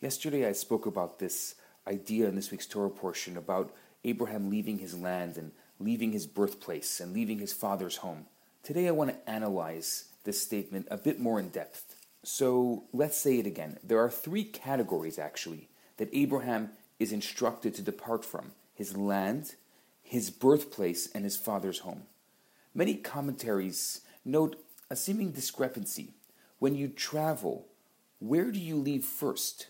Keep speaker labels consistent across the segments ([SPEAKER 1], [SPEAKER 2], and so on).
[SPEAKER 1] Yesterday I spoke about this idea in this week's Torah portion about Abraham leaving his land and leaving his birthplace and leaving his father's home. Today I want to analyze this statement a bit more in depth. So let's say it again. There are three categories actually that Abraham is instructed to depart from his land, his birthplace, and his father's home. Many commentaries note a seeming discrepancy. When you travel, where do you leave first?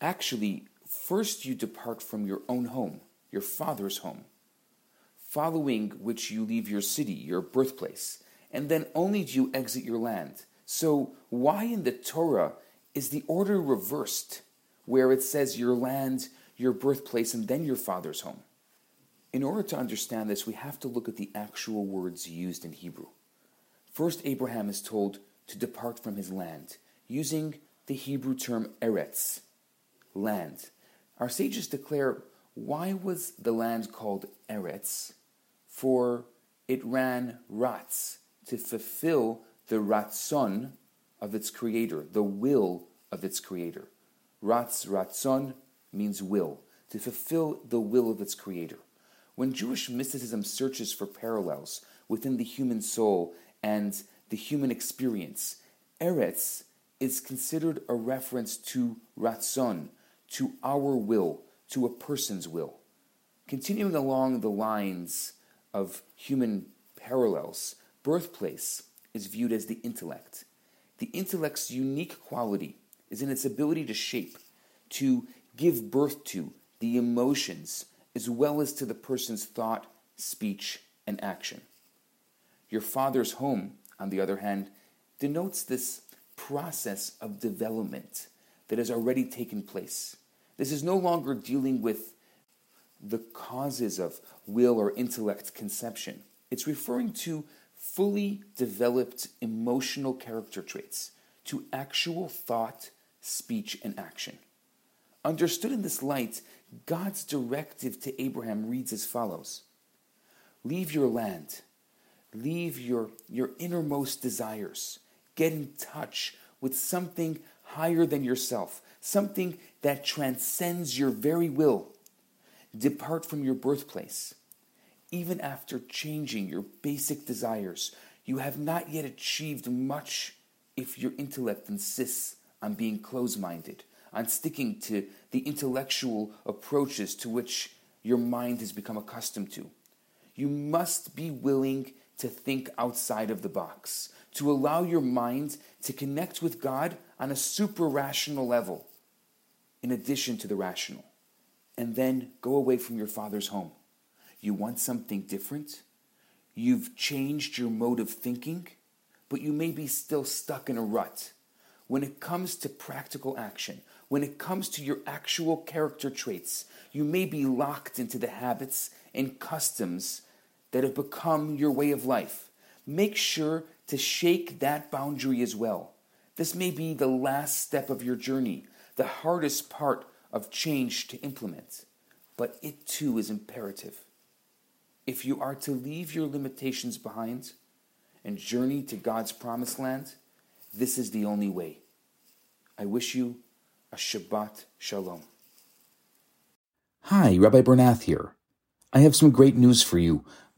[SPEAKER 1] Actually, first you depart from your own home, your father's home, following which you leave your city, your birthplace, and then only do you exit your land. So, why in the Torah is the order reversed, where it says your land, your birthplace, and then your father's home? In order to understand this, we have to look at the actual words used in Hebrew. First, Abraham is told to depart from his land, using the Hebrew term eretz, land. Our sages declare why was the land called eretz? For it ran ratz, to fulfill the ratzon of its creator, the will of its creator. Ratz, ratzon means will, to fulfill the will of its creator. When Jewish mysticism searches for parallels within the human soul and the human experience, Eretz is considered a reference to Ratzon, to our will, to a person's will. Continuing along the lines of human parallels, birthplace is viewed as the intellect. The intellect's unique quality is in its ability to shape, to give birth to the emotions, as well as to the person's thought, speech, and action. Your father's home, on the other hand, denotes this process of development that has already taken place. This is no longer dealing with the causes of will or intellect conception. It's referring to fully developed emotional character traits, to actual thought, speech, and action. Understood in this light, God's directive to Abraham reads as follows Leave your land, leave your, your innermost desires, get in touch with something higher than yourself, something that transcends your very will. Depart from your birthplace. Even after changing your basic desires, you have not yet achieved much if your intellect insists on being close minded on sticking to the intellectual approaches to which your mind has become accustomed to. You must be willing to think outside of the box, to allow your mind to connect with God on a super rational level, in addition to the rational. And then go away from your father's home. You want something different? You've changed your mode of thinking, but you may be still stuck in a rut. When it comes to practical action, when it comes to your actual character traits, you may be locked into the habits and customs that have become your way of life. Make sure to shake that boundary as well. This may be the last step of your journey, the hardest part of change to implement, but it too is imperative. If you are to leave your limitations behind and journey to God's promised land, this is the only way. I wish you a Shabbat Shalom.
[SPEAKER 2] Hi, Rabbi Bernath here. I have some great news for you.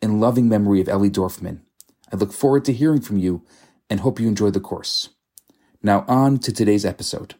[SPEAKER 2] in loving memory of Ellie Dorfman. I look forward to hearing from you and hope you enjoy the course. Now on to today's episode.